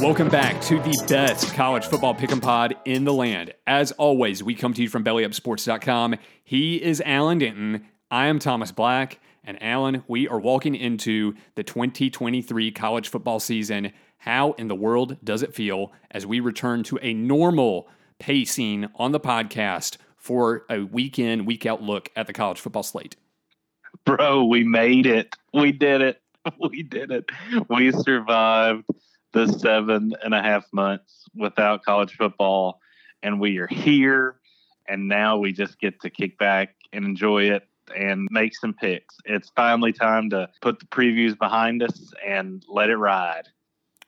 Welcome back to the best college football pick'em pod in the land. As always, we come to you from bellyupsports.com. He is Alan Denton. I am Thomas Black. And Alan, we are walking into the 2023 college football season. How in the world does it feel as we return to a normal pacing on the podcast for a week in, week out look at the college football slate? Bro, we made it. We did it. We did it. We survived the seven and a half months without college football, and we are here. And now we just get to kick back and enjoy it and make some picks. It's finally time to put the previews behind us and let it ride.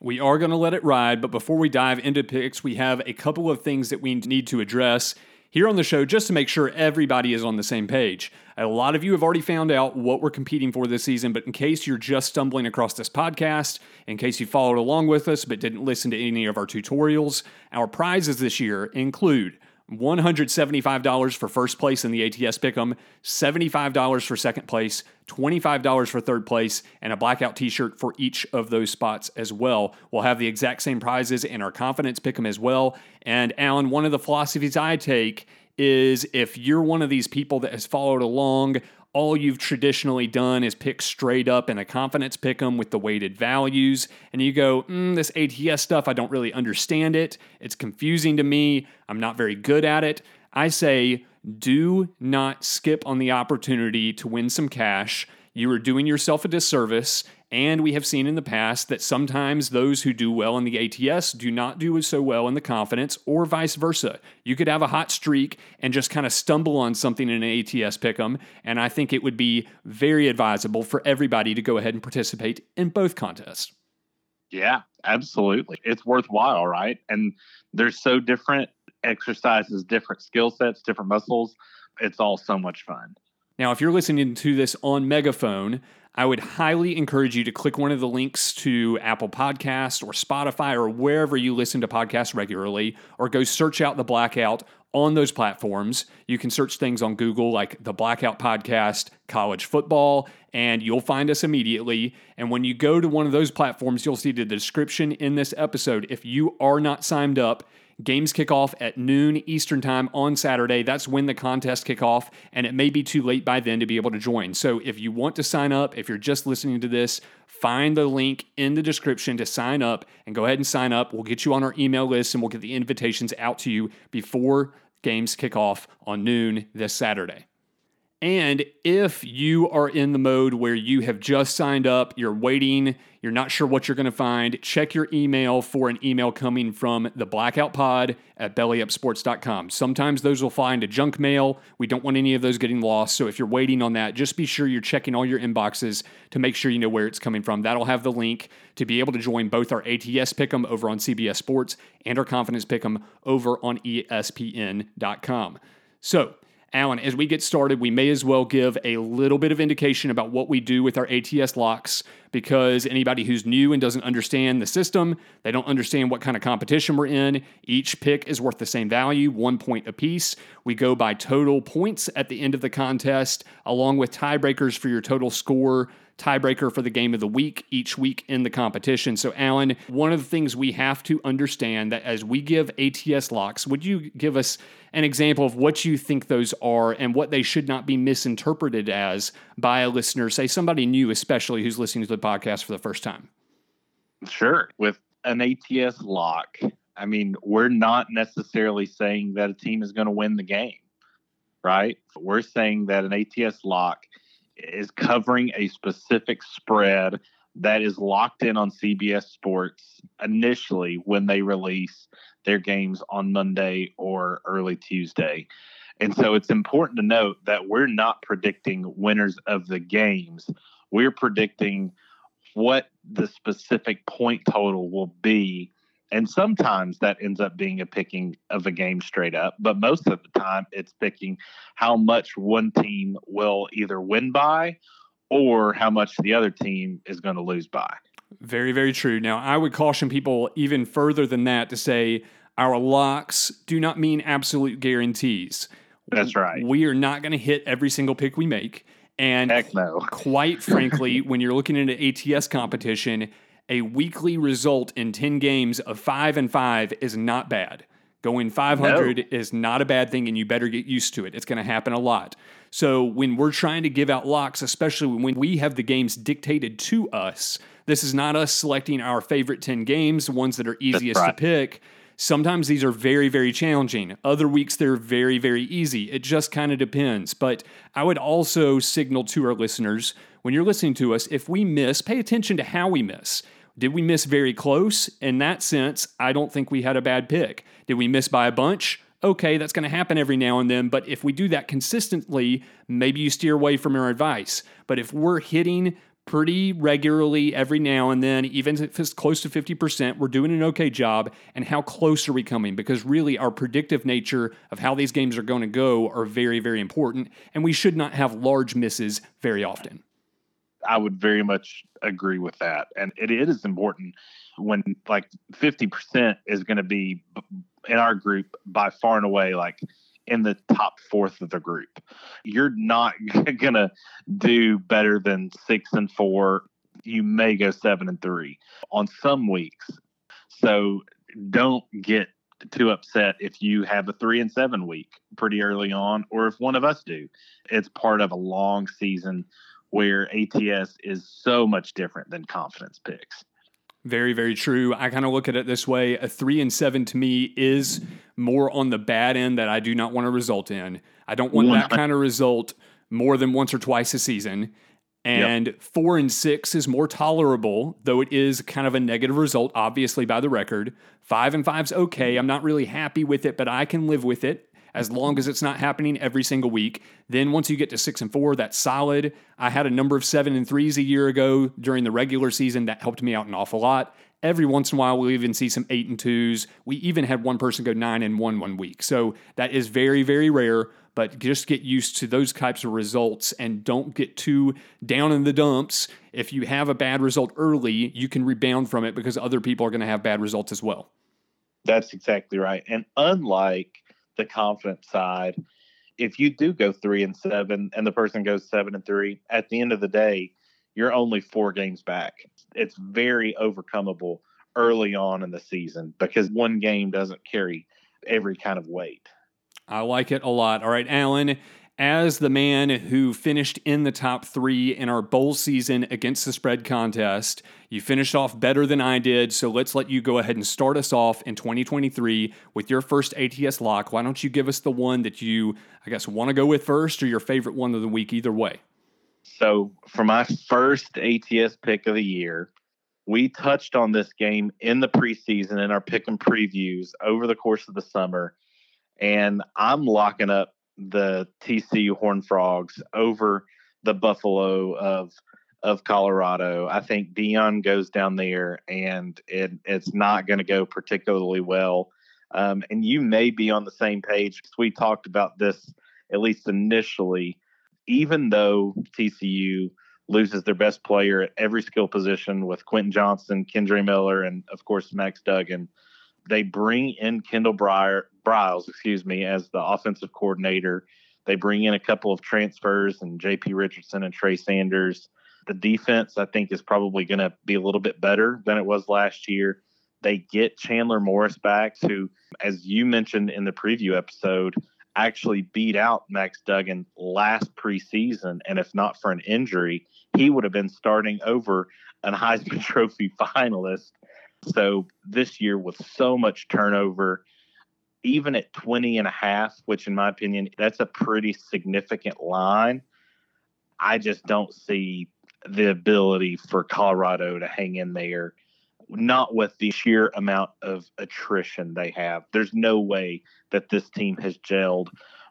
We are going to let it ride, but before we dive into picks, we have a couple of things that we need to address here on the show just to make sure everybody is on the same page. A lot of you have already found out what we're competing for this season, but in case you're just stumbling across this podcast, in case you followed along with us but didn't listen to any of our tutorials, our prizes this year include $175 for first place in the ATS Pick'em, $75 for second place, $25 for third place, and a blackout t shirt for each of those spots as well. We'll have the exact same prizes in our confidence Pick'em as well. And Alan, one of the philosophies I take is if you're one of these people that has followed along all you've traditionally done is pick straight up in a confidence pick them with the weighted values, and you go, mm, this ATS stuff, I don't really understand it. It's confusing to me. I'm not very good at it. I say, do not skip on the opportunity to win some cash. You are doing yourself a disservice and we have seen in the past that sometimes those who do well in the ATS do not do so well in the confidence, or vice versa. You could have a hot streak and just kind of stumble on something in an ATS pick 'em, and I think it would be very advisable for everybody to go ahead and participate in both contests. Yeah, absolutely. It's worthwhile, right? And they're so different exercises, different skill sets, different muscles. It's all so much fun. Now, if you're listening to this on Megaphone, I would highly encourage you to click one of the links to Apple Podcast or Spotify or wherever you listen to podcasts regularly, or go search out the Blackout on those platforms. You can search things on Google like the Blackout Podcast, college football, and you'll find us immediately. And when you go to one of those platforms, you'll see the description in this episode. If you are not signed up, Games kick off at noon Eastern Time on Saturday. That's when the contest kick off, and it may be too late by then to be able to join. So if you want to sign up, if you're just listening to this, find the link in the description to sign up and go ahead and sign up. We'll get you on our email list and we'll get the invitations out to you before games kick off on noon this Saturday. And if you are in the mode where you have just signed up, you're waiting, you're not sure what you're going to find, check your email for an email coming from the Blackout Pod at bellyupsports.com. Sometimes those will find a junk mail. We don't want any of those getting lost. So if you're waiting on that, just be sure you're checking all your inboxes to make sure you know where it's coming from. That'll have the link to be able to join both our ATS Pick'em over on CBS Sports and our Confidence Pick'em over on ESPN.com. So, Alan, as we get started, we may as well give a little bit of indication about what we do with our ATS locks because anybody who's new and doesn't understand the system, they don't understand what kind of competition we're in. Each pick is worth the same value, one point apiece. We go by total points at the end of the contest, along with tiebreakers for your total score tiebreaker for the game of the week each week in the competition. So, Alan, one of the things we have to understand that as we give ATS locks, would you give us an example of what you think those are and what they should not be misinterpreted as by a listener, say somebody new, especially who's listening to the podcast for the first time? Sure. With an ATS lock, I mean, we're not necessarily saying that a team is going to win the game, right? We're saying that an ATS lock is covering a specific spread that is locked in on CBS Sports initially when they release their games on Monday or early Tuesday. And so it's important to note that we're not predicting winners of the games. We're predicting what the specific point total will be and sometimes that ends up being a picking of a game straight up, but most of the time it's picking how much one team will either win by or how much the other team is going to lose by. Very, very true. Now, I would caution people even further than that to say our locks do not mean absolute guarantees. That's right. We are not going to hit every single pick we make. And no. quite frankly, when you're looking into ATS competition, a weekly result in 10 games of 5 and 5 is not bad. Going 500 no. is not a bad thing, and you better get used to it. It's going to happen a lot. So, when we're trying to give out locks, especially when we have the games dictated to us, this is not us selecting our favorite 10 games, ones that are easiest right. to pick. Sometimes these are very, very challenging. Other weeks they're very, very easy. It just kind of depends. But I would also signal to our listeners when you're listening to us, if we miss, pay attention to how we miss. Did we miss very close? In that sense, I don't think we had a bad pick. Did we miss by a bunch? Okay, that's going to happen every now and then, but if we do that consistently, maybe you steer away from our advice. But if we're hitting pretty regularly every now and then, even if it's close to 50%, we're doing an okay job. And how close are we coming? Because really, our predictive nature of how these games are going to go are very, very important. And we should not have large misses very often. I would very much agree with that. And it, it is important when like 50% is going to be in our group by far and away like in the top fourth of the group. You're not going to do better than six and four. You may go seven and three on some weeks. So don't get too upset if you have a three and seven week pretty early on, or if one of us do. It's part of a long season where ATS is so much different than confidence picks. Very, very true. I kind of look at it this way a three and seven to me is more on the bad end that I do not want to result in. I don't want that kind of result more than once or twice a season. And yep. four and six is more tolerable, though it is kind of a negative result, obviously, by the record. Five and five's okay. I'm not really happy with it, but I can live with it as long as it's not happening every single week. Then once you get to six and four, that's solid. I had a number of seven and threes a year ago during the regular season that helped me out an awful lot. Every once in a while, we'll even see some eight and twos. We even had one person go nine and one one week. So that is very, very rare, but just get used to those types of results and don't get too down in the dumps. If you have a bad result early, you can rebound from it because other people are going to have bad results as well. That's exactly right. And unlike the confident side. If you do go three and seven and the person goes seven and three, at the end of the day, you're only four games back. It's very overcomable early on in the season because one game doesn't carry every kind of weight. I like it a lot. All right, Alan, as the man who finished in the top three in our bowl season against the spread contest. You finished off better than I did, so let's let you go ahead and start us off in 2023 with your first ATS lock. Why don't you give us the one that you, I guess, want to go with first or your favorite one of the week, either way? So, for my first ATS pick of the year, we touched on this game in the preseason in our pick'em previews over the course of the summer. And I'm locking up the TCU Horned Frogs over the Buffalo of of Colorado. I think Deion goes down there and it, it's not going to go particularly well. Um, and you may be on the same page. Because we talked about this at least initially. Even though TCU loses their best player at every skill position with Quentin Johnson, Kendre Miller, and of course Max Duggan, they bring in Kendall Briles, excuse me, as the offensive coordinator. They bring in a couple of transfers and J.P. Richardson and Trey Sanders. The defense, I think, is probably going to be a little bit better than it was last year. They get Chandler Morris back, who, as you mentioned in the preview episode, actually beat out Max Duggan last preseason. And if not for an injury, he would have been starting over an Heisman Trophy finalist so this year, with so much turnover, even at 20 and a half, which in my opinion, that's a pretty significant line. I just don't see the ability for Colorado to hang in there, not with the sheer amount of attrition they have. There's no way that this team has gelled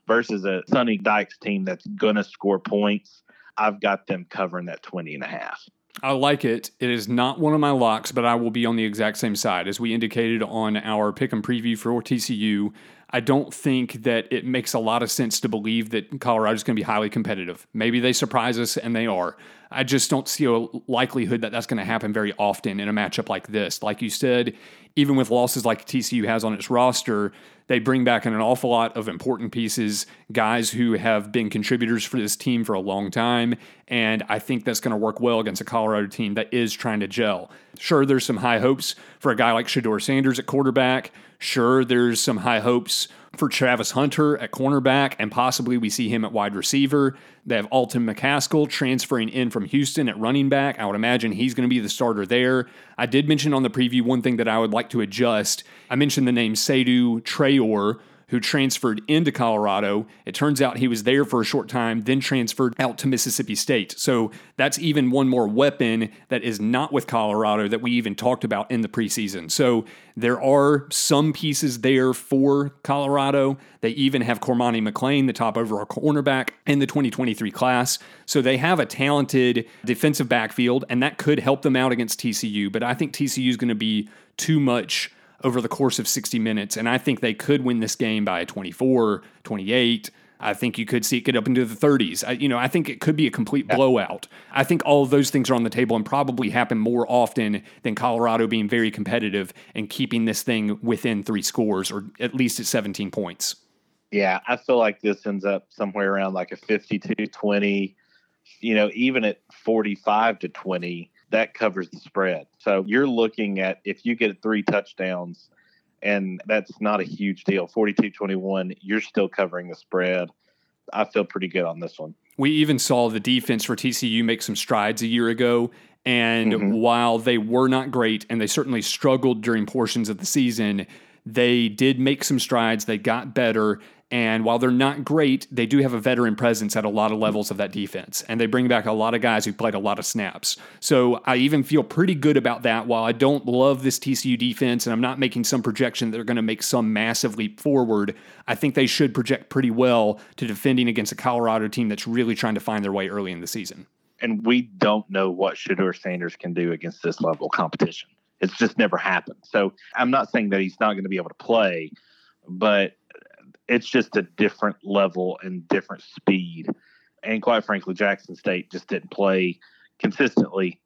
versus a Sonny Dykes team that's going to score points. I've got them covering that 20 and a half. I like it. It is not one of my locks, but I will be on the exact same side. As we indicated on our pick'em preview for TCU, I don't think that it makes a lot of sense to believe that Colorado is going to be highly competitive. Maybe they surprise us, and they are. I just don't see a likelihood that that's going to happen very often in a matchup like this. Like you said, even with losses like TCU has on its roster, they bring back an awful lot of important pieces, guys who have been contributors for this team for a long time. And I think that's going to work well against a Colorado team that is trying to gel. Sure, there's some high hopes for a guy like Shedeur Sanders at quarterback. Sure, there's some high hopes for Travis Hunter at cornerback, and possibly we see him at wide receiver. They have Alton McCaskill transferring in from Houston at running back. I would imagine he's going to be the starter there. I did mention on the preview one thing that I would like to adjust. I mentioned the name Seydou Traore who transferred into Colorado. It turns out he was there for a short time, then transferred out to Mississippi State. So that's even one more weapon that is not with Colorado that we even talked about in the preseason. So there are some pieces there for Colorado. They even have Cormani McClain, the top overall cornerback in the 2023 class. So they have a talented defensive backfield, and that could help them out against TCU. But I think TCU is going to be too much over the course of 60 minutes. And I think they could win this game by 24, 28. I think you could see it get up into the 30s. I, you know, I think it could be a complete blowout. I think all of those things are on the table and probably happen more often than Colorado being very competitive and keeping this thing within three scores or at least at 17 points. Yeah, I feel like this ends up somewhere around like a 52 20, you know, even at 45 to 20 that covers the spread. So you're looking at if you get three touchdowns, and that's not a huge deal 42 21, you're still covering the spread. I feel pretty good on this one. We even saw the defense for TCU make some strides a year ago. And mm-hmm. while they were not great and they certainly struggled during portions of the season, they did make some strides. They got better. And while they're not great, they do have a veteran presence at a lot of levels of that defense. And they bring back a lot of guys who played a lot of snaps. So I even feel pretty good about that. While I don't love this TCU defense and I'm not making some projection that they're going to make some massive leap forward, I think they should project pretty well to defending against a Colorado team that's really trying to find their way early in the season. And we don't know what Shedeur Sanders can do against this level of competition. It's just never happened. So I'm not saying that he's not going to be able to play, but it's just a different level and different speed. And quite frankly, Jackson State just didn't play consistently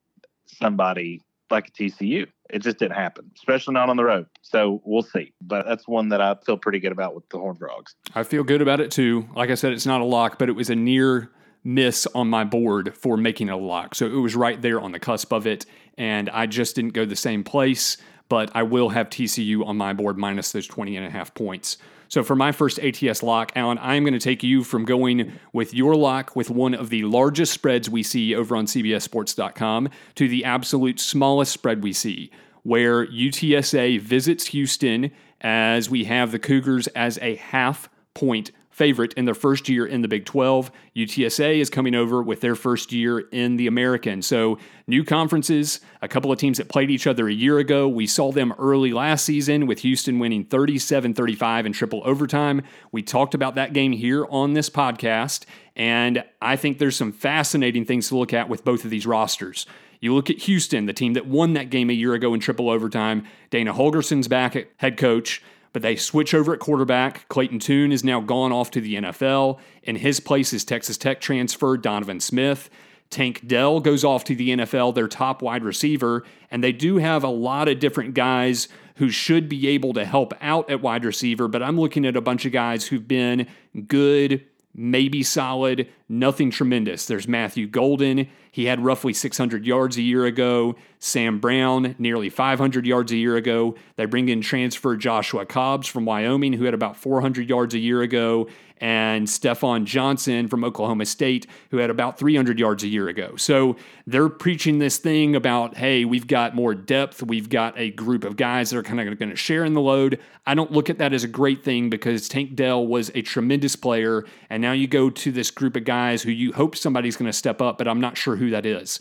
somebody like a TCU. It just didn't happen, especially not on the road. So we'll see. But that's one that I feel pretty good about with the Horned Frogs. I feel good about it too. Like I said, it's not a lock, but it was a near miss on my board for making it a lock. So it was right there on the cusp of it. And I just didn't go the same place, but I will have TCU on my board minus those 20 and a half points. So for my first ATS lock, Alan, I'm going to take you from going with your lock with one of the largest spreads we see over on CBSSports.com to the absolute smallest spread we see, where UTSA visits Houston as we have the Cougars as a half point favorite in their first year in the Big 12. UTSA is coming over with their first year in the American. So, new conferences, a couple of teams that played each other a year ago. We saw them early last season with Houston winning 37 35 in triple overtime. We talked about that game here on this podcast. And I think there's some fascinating things to look at with both of these rosters. You look at Houston, the team that won that game a year ago in triple overtime. Dana Holgorsen's back at head coach but they switch over at quarterback. Clayton Tune is now gone off to the NFL. In his place is Texas Tech transfer Donovan Smith. Tank Dell goes off to the NFL, their top wide receiver, and they do have a lot of different guys who should be able to help out at wide receiver, but I'm looking at a bunch of guys who've been good maybe solid, nothing tremendous. There's Matthew Golden. He had roughly 600 yards a year ago. Sam Brown, nearly 500 yards a year ago. They bring in transfer Joshua Cobbs from Wyoming, who had about 400 yards a year ago and Stephon Johnson from Oklahoma State, who had about 300 yards a year ago. So they're preaching this thing about, hey, we've got more depth. We've got a group of guys that are kind of going to share in the load. I don't look at that as a great thing because Tank Dell was a tremendous player. And now you go to this group of guys who you hope somebody's going to step up, but I'm not sure who that is.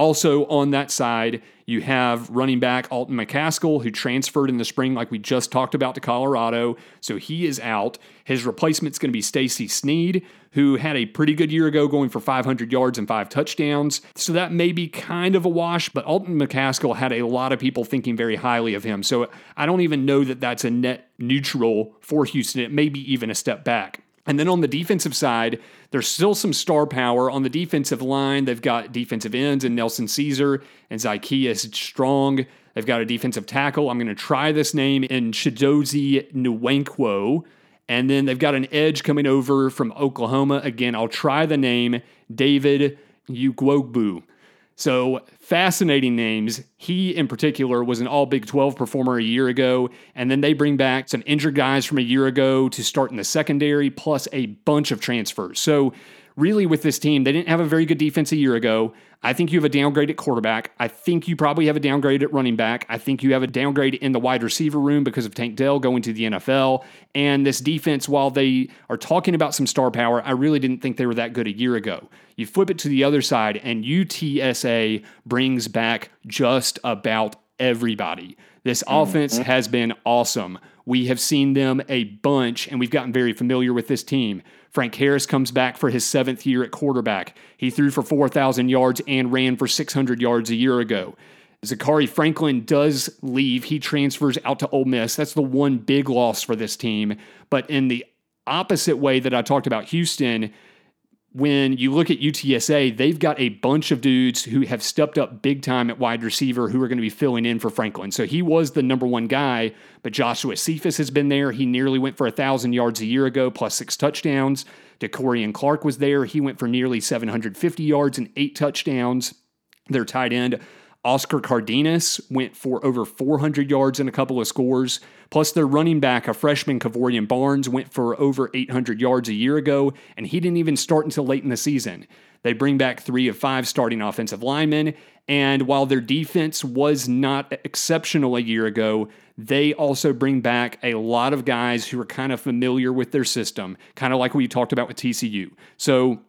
Also, on that side, you have running back Alton McCaskill, who transferred in the spring, like we just talked about, to Colorado. So he is out. His replacement's going to be Stacy Sneed, who had a pretty good year ago, going for 500 yards and five touchdowns. So that may be kind of a wash, but Alton McCaskill had a lot of people thinking very highly of him. So I don't even know that that's a net neutral for Houston. It may be even a step back. And then on the defensive side, there's still some star power on the defensive line. They've got defensive ends and Nelson Ceaser and Zychaeus Strong. They've got a defensive tackle. I'm going to try this name in Chidozie Nwankwo. And then they've got an edge coming over from Oklahoma. Again, I'll try the name David Ugwoegbu. So fascinating names. He, in particular, was an all Big 12 performer a year ago. And then they bring back some injured guys from a year ago to start in the secondary, plus a bunch of transfers. So, really, with this team, they didn't have a very good defense a year ago. I think you have a downgrade at quarterback. I think you probably have a downgrade at running back. I think you have a downgrade in the wide receiver room because of Tank Dell going to the NFL. And this defense, while they are talking about some star power, I really didn't think they were that good a year ago. You flip it to the other side, and UTSA brings back just about everybody. This mm-hmm. offense has been awesome. We have seen them a bunch, and we've gotten very familiar with this team. Frank Harris comes back for his seventh year at quarterback. He threw for 4,000 yards and ran for 600 yards a year ago. Zakhari Franklin does leave. He transfers out to Ole Miss. That's the one big loss for this team. But in the opposite way that I talked about Houston, when you look at UTSA, they've got a bunch of dudes who have stepped up big time at wide receiver who are going to be filling in for Franklin. So he was the number one guy, but Joshua Cephus has been there. He nearly went for a 1,000 yards a year ago, plus six touchdowns. DeCorian Clark was there. He went for nearly 750 yards and eight touchdowns. Their tight end, Oscar Cardenas went for over 400 yards and a couple of scores. Plus, their running back, a freshman, Kevorian Barnes, went for over 800 yards a year ago, and he didn't even start until late in the season. They bring back three of five starting offensive linemen, and while their defense was not exceptional a year ago, they also bring back a lot of guys who are kind of familiar with their system, kind of like what we talked about with TCU. So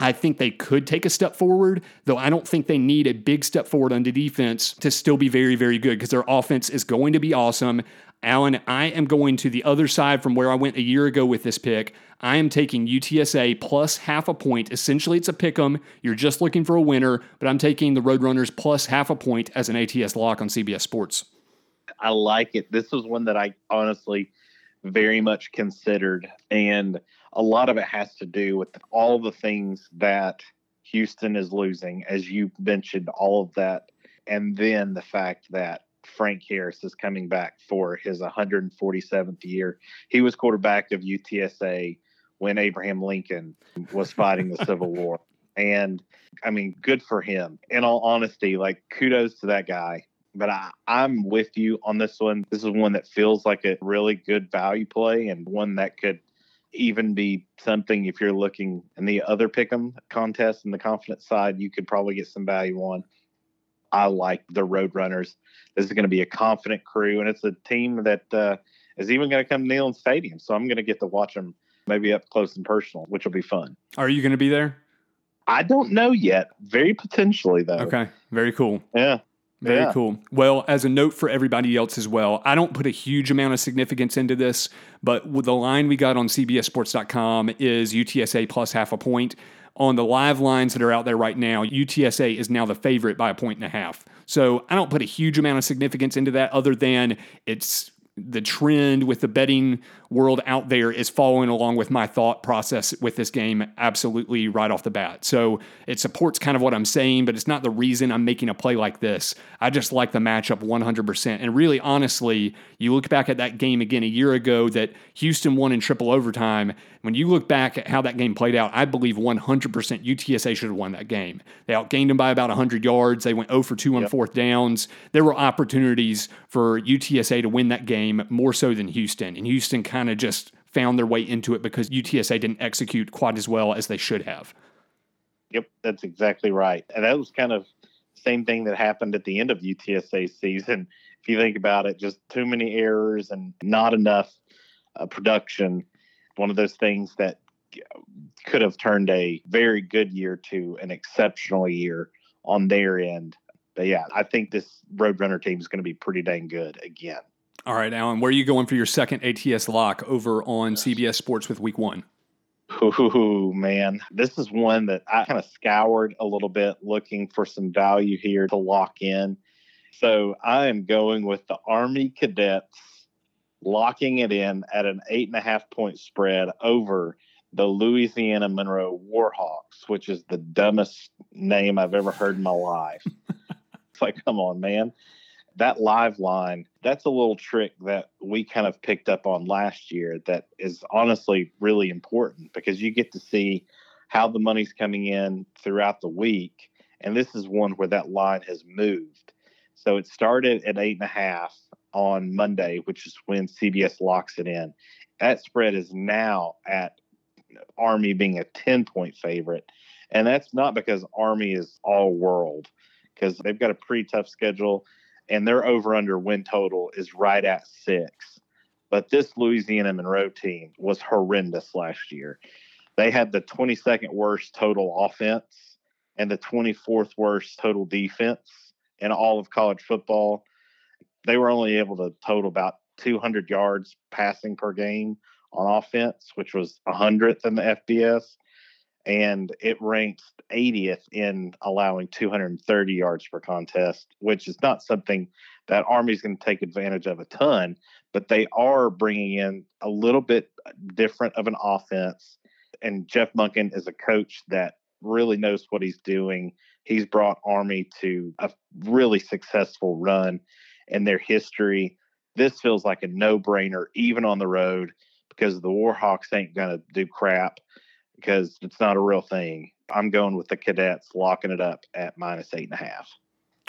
I think they could take a step forward, though I don't think they need a big step forward on the defense to still be very, very good because their offense is going to be awesome. Alan, I am going to the other side from where I went a year ago with this pick. I am taking UTSA plus half a point. Essentially, it's a pick 'em. You're just looking for a winner, but I'm taking the Roadrunners plus half a point as an ATS lock on CBS Sports. I like it. This was one that I honestly very much considered. And a lot of it has to do with all the things that Houston is losing, as you mentioned, all of that. And then the fact that Frank Harris is coming back for his 147th year. He was quarterback of UTSA when Abraham Lincoln was fighting the Civil War. And I mean, good for him. In all honesty, like kudos to that guy. But I, I'm with you on this one. This is one that feels like a really good value play and one that could even be something if you're looking in the other pick'em contest and the confidence side, you could probably get some value on. I like the Roadrunners. This is going to be a confident crew, and it's a team that uh, is even going to come to Neyland Stadium. So I'm going to get to watch them maybe up close and personal, which will be fun. Are you going to be there? I don't know yet. Very potentially, though. Okay. Very cool. Yeah. Very yeah. cool. Well, as a note for everybody else as well, I don't put a huge amount of significance into this, but the line we got on CBSSports.com is UTSA plus half a point. On the live lines that are out there right now, UTSA is now the favorite by a point and a half. So I don't put a huge amount of significance into that other than it's the trend with the betting world out there is following along with my thought process with this game absolutely right off the bat. So it supports kind of what I'm saying, but it's not the reason I'm making a play like this. I just like the matchup 100%. And really, honestly, you look back at that game again a year ago that Houston won in triple overtime. When you look back at how that game played out, I believe 100% UTSA should have won that game. They outgained them by about 100 yards. They went 0 for 2 on yep. fourth downs. There were opportunities for UTSA to win that game more so than Houston. And Houston kind kind of just found their way into it because UTSA didn't execute quite as well as they should have. Yep, that's exactly right. And that was kind of same thing that happened at the end of UTSA's season. If you think about it, just too many errors and not enough uh, production. One of those things that could have turned a very good year to an exceptional year on their end. But yeah, I think this Roadrunner team is going to be pretty dang good again. All right, Alan, where are you going for your second ATS lock over on CBS Sports with week one? Ooh, man. This is one that I kind of scoured a little bit looking for some value here to lock in. So I am going with the Army Cadets, locking it in at an eight and a half point spread over the Louisiana Monroe Warhawks, which is the dumbest name I've ever heard in my life. it's like, come on, man. That live line, that's a little trick that we kind of picked up on last year that is honestly really important because you get to see how the money's coming in throughout the week. And this is one where that line has moved. So it started at eight and a half on Monday, which is when CBS locks it in. That spread is now at Army being a 10 point favorite. And that's not because Army is all world, because they've got a pretty tough schedule and their over under win total is right at six. But this Louisiana Monroe team was horrendous last year. They had the 22nd worst total offense and the 24th worst total defense in all of college football. They were only able to total about 200 yards passing per game on offense, which was 100th in the FBS. And it ranks 80th in allowing 230 yards per contest, which is not something that Army's going to take advantage of a ton, but they are bringing in a little bit different of an offense. And Jeff Monken is a coach that really knows what he's doing. He's brought Army to a really successful run in their history. This feels like a no brainer, even on the road because the Warhawks ain't going to do crap because it's not a real thing. I'm going with the cadets, locking it up at minus eight and a half.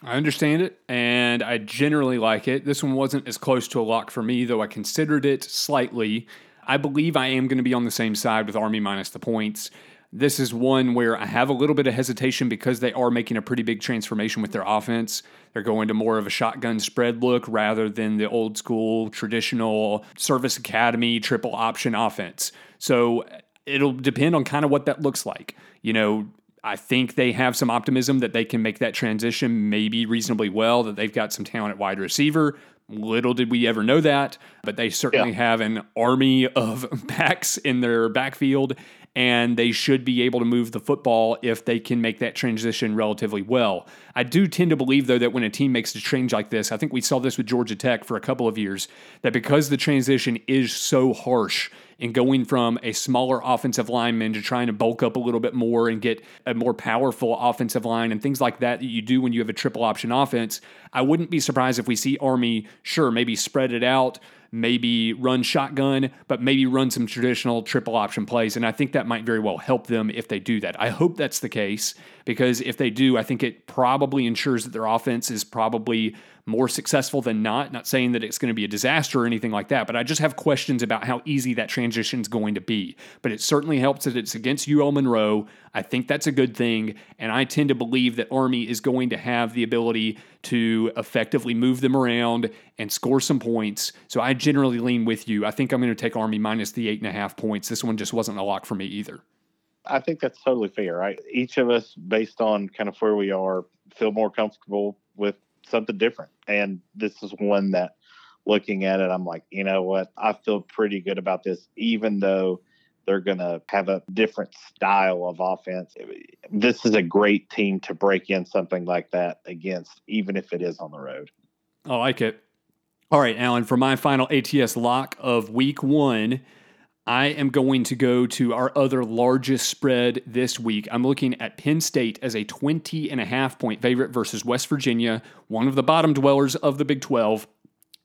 I understand it, and I generally like it. This one wasn't as close to a lock for me, though I considered it slightly. I believe I am going to be on the same side with Army minus the points. This is one where I have a little bit of hesitation because they are making a pretty big transformation with their offense. They're going to more of a shotgun spread look rather than the old school traditional service academy triple option offense. So it'll depend on kind of what that looks like. You know, I think they have some optimism that they can make that transition maybe reasonably well, that they've got some talent at wide receiver. Little did we ever know that, but they certainly yeah. have an army of backs in their backfield and they should be able to move the football if they can make that transition relatively well. I do tend to believe, though, that when a team makes a change like this, I think we saw this with Georgia Tech for a couple of years, that because the transition is so harsh in going from a smaller offensive lineman to trying to bulk up a little bit more and get a more powerful offensive line and things like that that you do when you have a triple option offense, I wouldn't be surprised if we see Army, sure, maybe spread it out maybe run shotgun, but maybe run some traditional triple option plays. And I think that might very well help them if they do that. I hope that's the case because if they do, I think it probably ensures that their offense is probably more successful than not. Not saying that it's going to be a disaster or anything like that, but I just have questions about how easy that transition is going to be. But it certainly helps that it's against UL Monroe. I think that's a good thing. And I tend to believe that Army is going to have the ability to effectively move them around and score some points. So I generally lean with you. I think I'm going to take Army minus the eight and a half points. This one just wasn't a lock for me either. I think that's totally fair, right? Each of us, based on kind of where we are, feel more comfortable with something different. And this is one that looking at it, I'm like, you know what? I feel pretty good about this, even though they're going to have a different style of offense. This is a great team to break in something like that against, even if it is on the road. I like it. All right, Alan, for my final ATS lock of week one, I am going to go to our other largest spread this week. I'm looking at Penn State as a 20 and a half point favorite versus West Virginia, one of the bottom dwellers of the Big 12.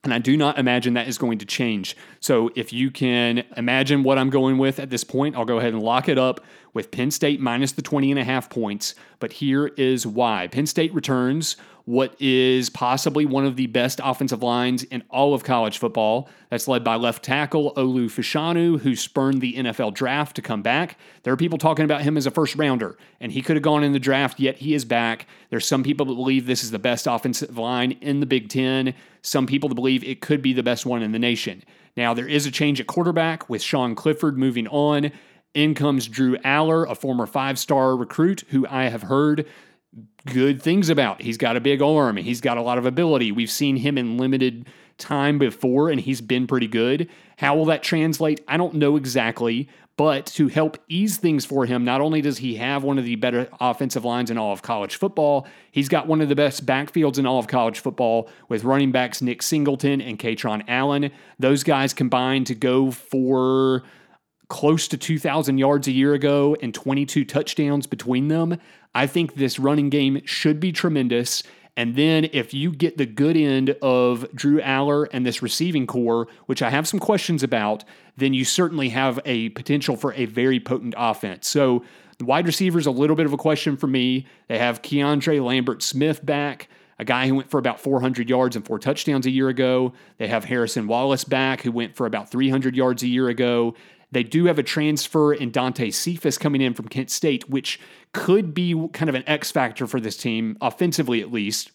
And I do not imagine that is going to change. So if you can imagine what I'm going with at this point, I'll go ahead and lock it up with Penn State minus the 20 and a half points. But here is why Penn State returns what is possibly one of the best offensive lines in all of college football. That's led by left tackle Olu Fashanu, who spurned the NFL draft to come back. There are people talking about him as a first rounder, and he could have gone in the draft, yet he is back. There's some people that believe this is the best offensive line in the Big Ten, some people that believe it could be the best one in the nation. Now, there is a change at quarterback with Sean Clifford moving on. In comes Drew Allar, a former five star recruit who I have heard good things about. He's got a big arm, he's got a lot of ability. We've seen him in limited time before and he's been pretty good. How will that translate? I don't know exactly, but to help ease things for him, not only does he have one of the better offensive lines in all of college football, he's got one of the best backfields in all of college football with running backs Nick Singleton and Kaytron Allen. Those guys combined to go for close to 2,000 yards a year ago and 22 touchdowns between them. I think this running game should be tremendous. And then if you get the good end of Drew Allar and this receiving core, which I have some questions about, then you certainly have a potential for a very potent offense. So the wide receivers a little bit of a question for me. They have Keandre Lambert Smith back, a guy who went for about 400 yards and four touchdowns a year ago. They have Harrison Wallace back, who went for about 300 yards a year ago. They do have a transfer in Dante Cephas coming in from Kent State, which could be kind of an X factor for this team, offensively at least.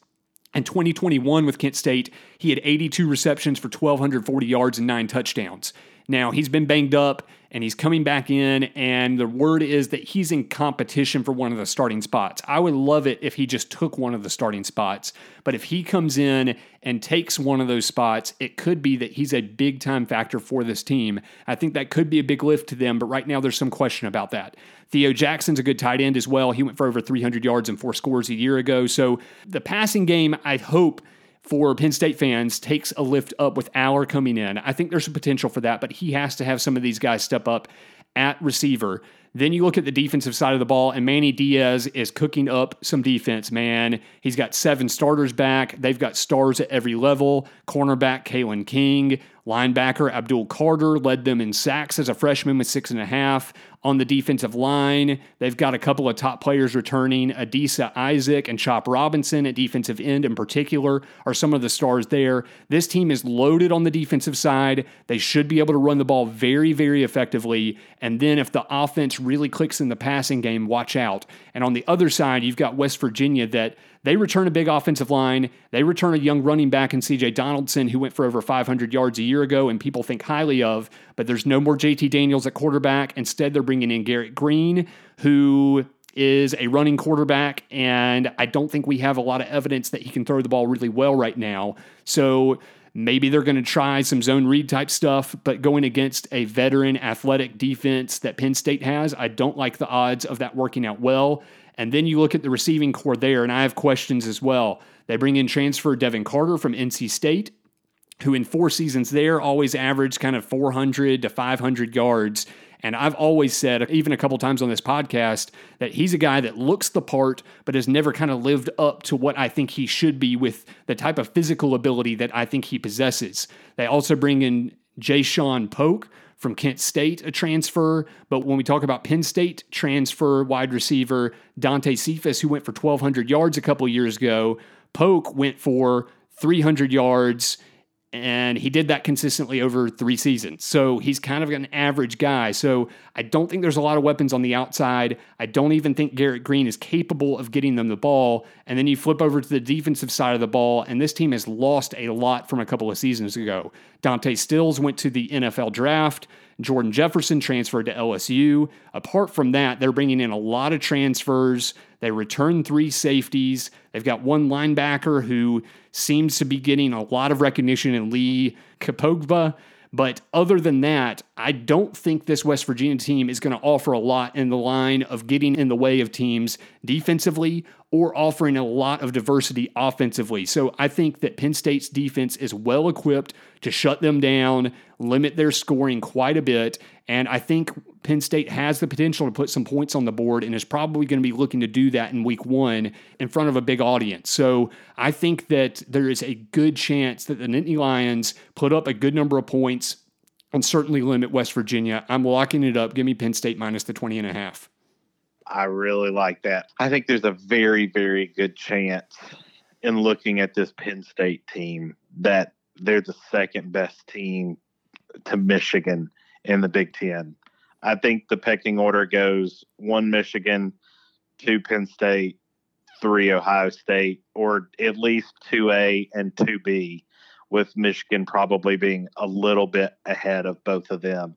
In 2021 with Kent State, he had 82 receptions for 1,240 yards and nine touchdowns. Now, he's been banged up and he's coming back in, and the word is that he's in competition for one of the starting spots. I would love it if he just took one of the starting spots, but if he comes in and takes one of those spots, it could be that he's a big time factor for this team. I think that could be a big lift to them, but right now there's some question about that. Theo Jackson's a good tight end as well. He went for over 300 yards and four scores a year ago. So the passing game, I hope for Penn State fans takes a lift up with Allar coming in. I think there's a potential for that, but he has to have some of these guys step up at receiver. Then you look at the defensive side of the ball, and Manny Diaz is cooking up some defense, man. He's got seven starters back. They've got stars at every level. Cornerback Kalen King, linebacker Abdul Carter led them in sacks as a freshman with six and a half on the defensive line. They've got a couple of top players returning. Adisa Isaac and Chop Robinson at defensive end in particular are some of the stars there. This team is loaded on the defensive side. They should be able to run the ball very, very effectively. And then if the offense really clicks in the passing game, watch out. And on the other side, you've got West Virginia that they return a big offensive line. They return a young running back in CJ Donaldson, who went for over 500 yards a year ago and people think highly of, but there's no more JT Daniels at quarterback. Instead, they're bringing in Garrett Green, who is a running quarterback, and I don't think we have a lot of evidence that he can throw the ball really well right now. So maybe they're going to try some zone read type stuff, but going against a veteran athletic defense that Penn State has, I don't like the odds of that working out well. And then you look at the receiving core there, and I have questions as well. They bring in transfer Devin Carter from NC State, who in four seasons there always averaged kind of 400 to 500 yards. And I've always said, even a couple times on this podcast, that he's a guy that looks the part, but has never kind of lived up to what I think he should be with the type of physical ability that I think he possesses. They also bring in Ja'Shaun Polk, from Kent State, a transfer. But when we talk about Penn State transfer wide receiver Dante Cephas, who went for 1,200 yards a couple years ago, Polk went for 300 yards and he did that consistently over three seasons. So he's kind of an average guy. So I don't think there's a lot of weapons on the outside. I don't even think Garrett Green is capable of getting them the ball. And then you flip over to the defensive side of the ball, and this team has lost a lot from a couple of seasons ago. Dante Stills went to the NFL draft. Jordan Jefferson transferred to LSU. Apart from that, they're bringing in a lot of transfers. They return three safeties. They've got one linebacker who seems to be getting a lot of recognition in Lee Kpogba. But other than that, I don't think this West Virginia team is going to offer a lot in the line of getting in the way of teams defensively or offering a lot of diversity offensively. So I think that Penn State's defense is well equipped to shut them down, limit their scoring quite a bit. And I think Penn State has the potential to put some points on the board and is probably going to be looking to do that in week one in front of a big audience. So I think that there is a good chance that the Nittany Lions put up a good number of points and certainly limit West Virginia. I'm locking it up. Give me Penn State minus the 20 and a half. I really like that. I think there's a very, very good chance in looking at this Penn State team that they're the second best team to Michigan in the Big Ten. I think the pecking order goes one Michigan, two Penn State, three Ohio State, or at least 2A and 2B, with Michigan probably being a little bit ahead of both of them,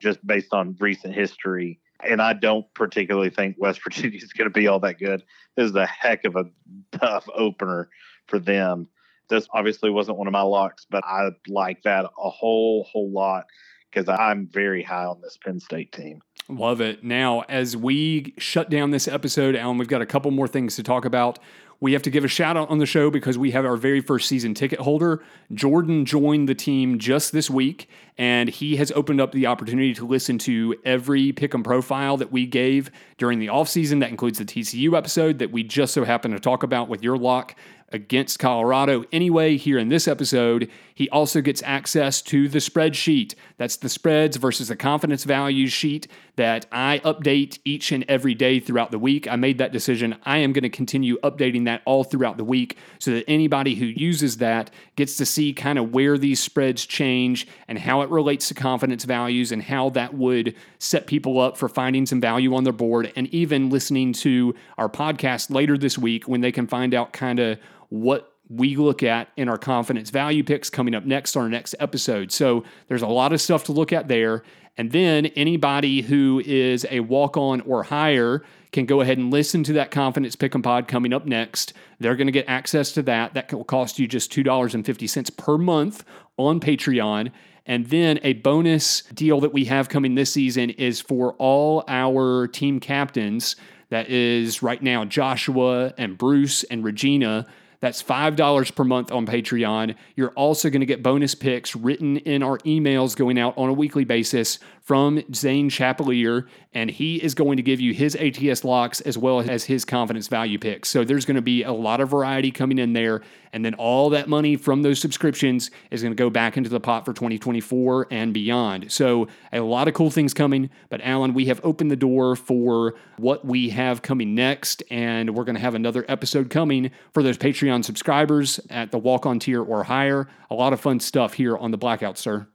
just based on recent history and I don't particularly think West Virginia is going to be all that good. This is a heck of a tough opener for them. This obviously wasn't one of my locks, but I like that a whole, whole lot because I'm very high on this Penn State team. Love it. Now, as we shut down this episode, Alan, we've got a couple more things to talk about. We have to give a shout out on the show because we have our very first season ticket holder. Jordan joined the team just this week, and he has opened up the opportunity to listen to every pick'em profile that we gave during the offseason. That includes the TCU episode that we just so happened to talk about with your lock against Colorado anyway here in this episode. He also gets access to the spreadsheet. That's the spreads versus the confidence values sheet that I update each and every day throughout the week. I made that decision. I am going to continue updating that all throughout the week so that anybody who uses that gets to see kind of where these spreads change and how it relates to confidence values and how that would set people up for finding some value on their board and even listening to our podcast later this week when they can find out kind of what we look at in our confidence value picks coming up next on our next episode. So there's a lot of stuff to look at there. And then anybody who is a walk on or higher can go ahead and listen to that confidence pick'em pod coming up next. They're going to get access to that. That will cost you just $2.50 per month on Patreon. And then a bonus deal that we have coming this season is for all our team captains. That is right now Joshua and Bruce and Regina that's $5 per month on Patreon. You're also going to get bonus picks written in our emails going out on a weekly basis from Zane Chapelier, and he is going to give you his ATS locks as well as his confidence value picks. So there's going to be a lot of variety coming in there, and then all that money from those subscriptions is going to go back into the pot for 2024 and beyond. So a lot of cool things coming. But Alan, we have opened the door for what we have coming next, and we're going to have another episode coming for those Patreon subscribers at the walk on tier or higher. A lot of fun stuff here on the Blackout, sir.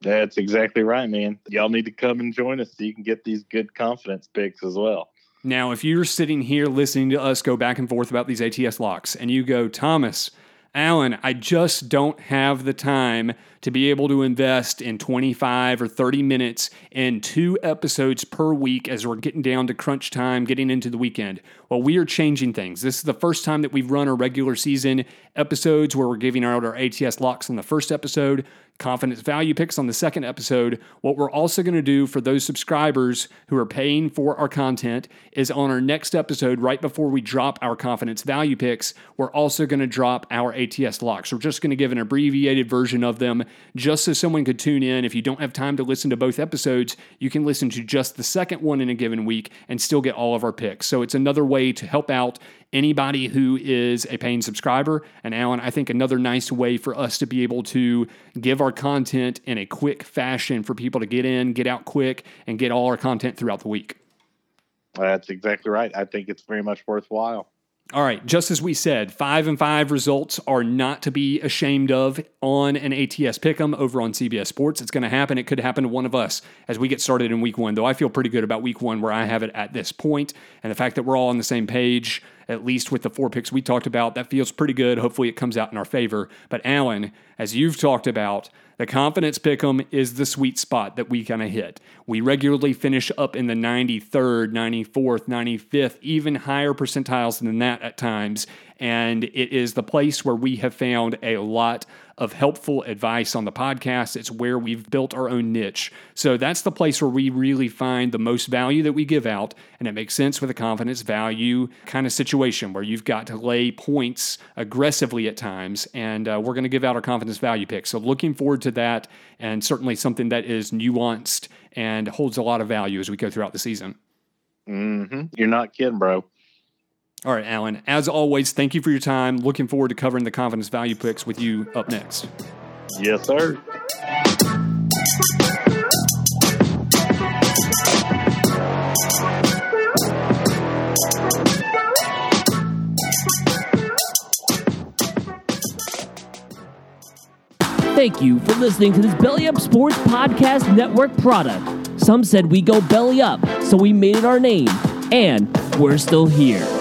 That's exactly right, man. Y'all need to come and join us so you can get these good confidence picks as well. Now, if you're sitting here listening to us go back and forth about these ATS locks and you go, Thomas, Alan, I just don't have the time to be able to invest in 25 or 30 minutes in two episodes per week as we're getting down to crunch time, getting into the weekend. Well, we are changing things. This is the first time that we've run our regular season episodes where we're giving out our ATS locks on the first episode, confidence value picks on the second episode. What we're also going to do for those subscribers who are paying for our content is on our next episode, right before we drop our confidence value picks, we're also going to drop our ATS locks. We're just going to give an abbreviated version of them just so someone could tune in. If you don't have time to listen to both episodes, you can listen to just the second one in a given week and still get all of our picks. So it's another way to help out anybody who is a paying subscriber. And Alan, I think another nice way for us to be able to give our content in a quick fashion for people to get in, get out quick, and get all our content throughout the week. That's exactly right. I think it's very much worthwhile. All right, just as we said, five and five results are not to be ashamed of on an ATS pick'em over on CBS Sports. It's going to happen. It could happen to one of us as we get started in week one, though I feel pretty good about week one where I have it at this point. And the fact that we're all on the same page, at least with the four picks we talked about, that feels pretty good. Hopefully it comes out in our favor. But Alan, as you've talked about, the confidence pick'em is the sweet spot that we kind of hit. We regularly finish up in the 93rd, 94th, 95th, even higher percentiles than that at times. And it is the place where we have found a lot of helpful advice on the podcast. It's where we've built our own niche. So that's the place where we really find the most value that we give out. And it makes sense with a confidence value kind of situation where you've got to lay points aggressively at times. And uh, we're going to give out our confidence value picks. So looking forward to that and certainly something that is nuanced and holds a lot of value as we go throughout the season. Mm-hmm. You're not kidding, bro. All right, Alan. As always, thank you for your time. Looking forward to covering the confidence value picks with you up next. Yes, sir. Thank you for listening to this Belly Up Sports Podcast Network product. Some said we go belly up, so we made it our name, and we're still here.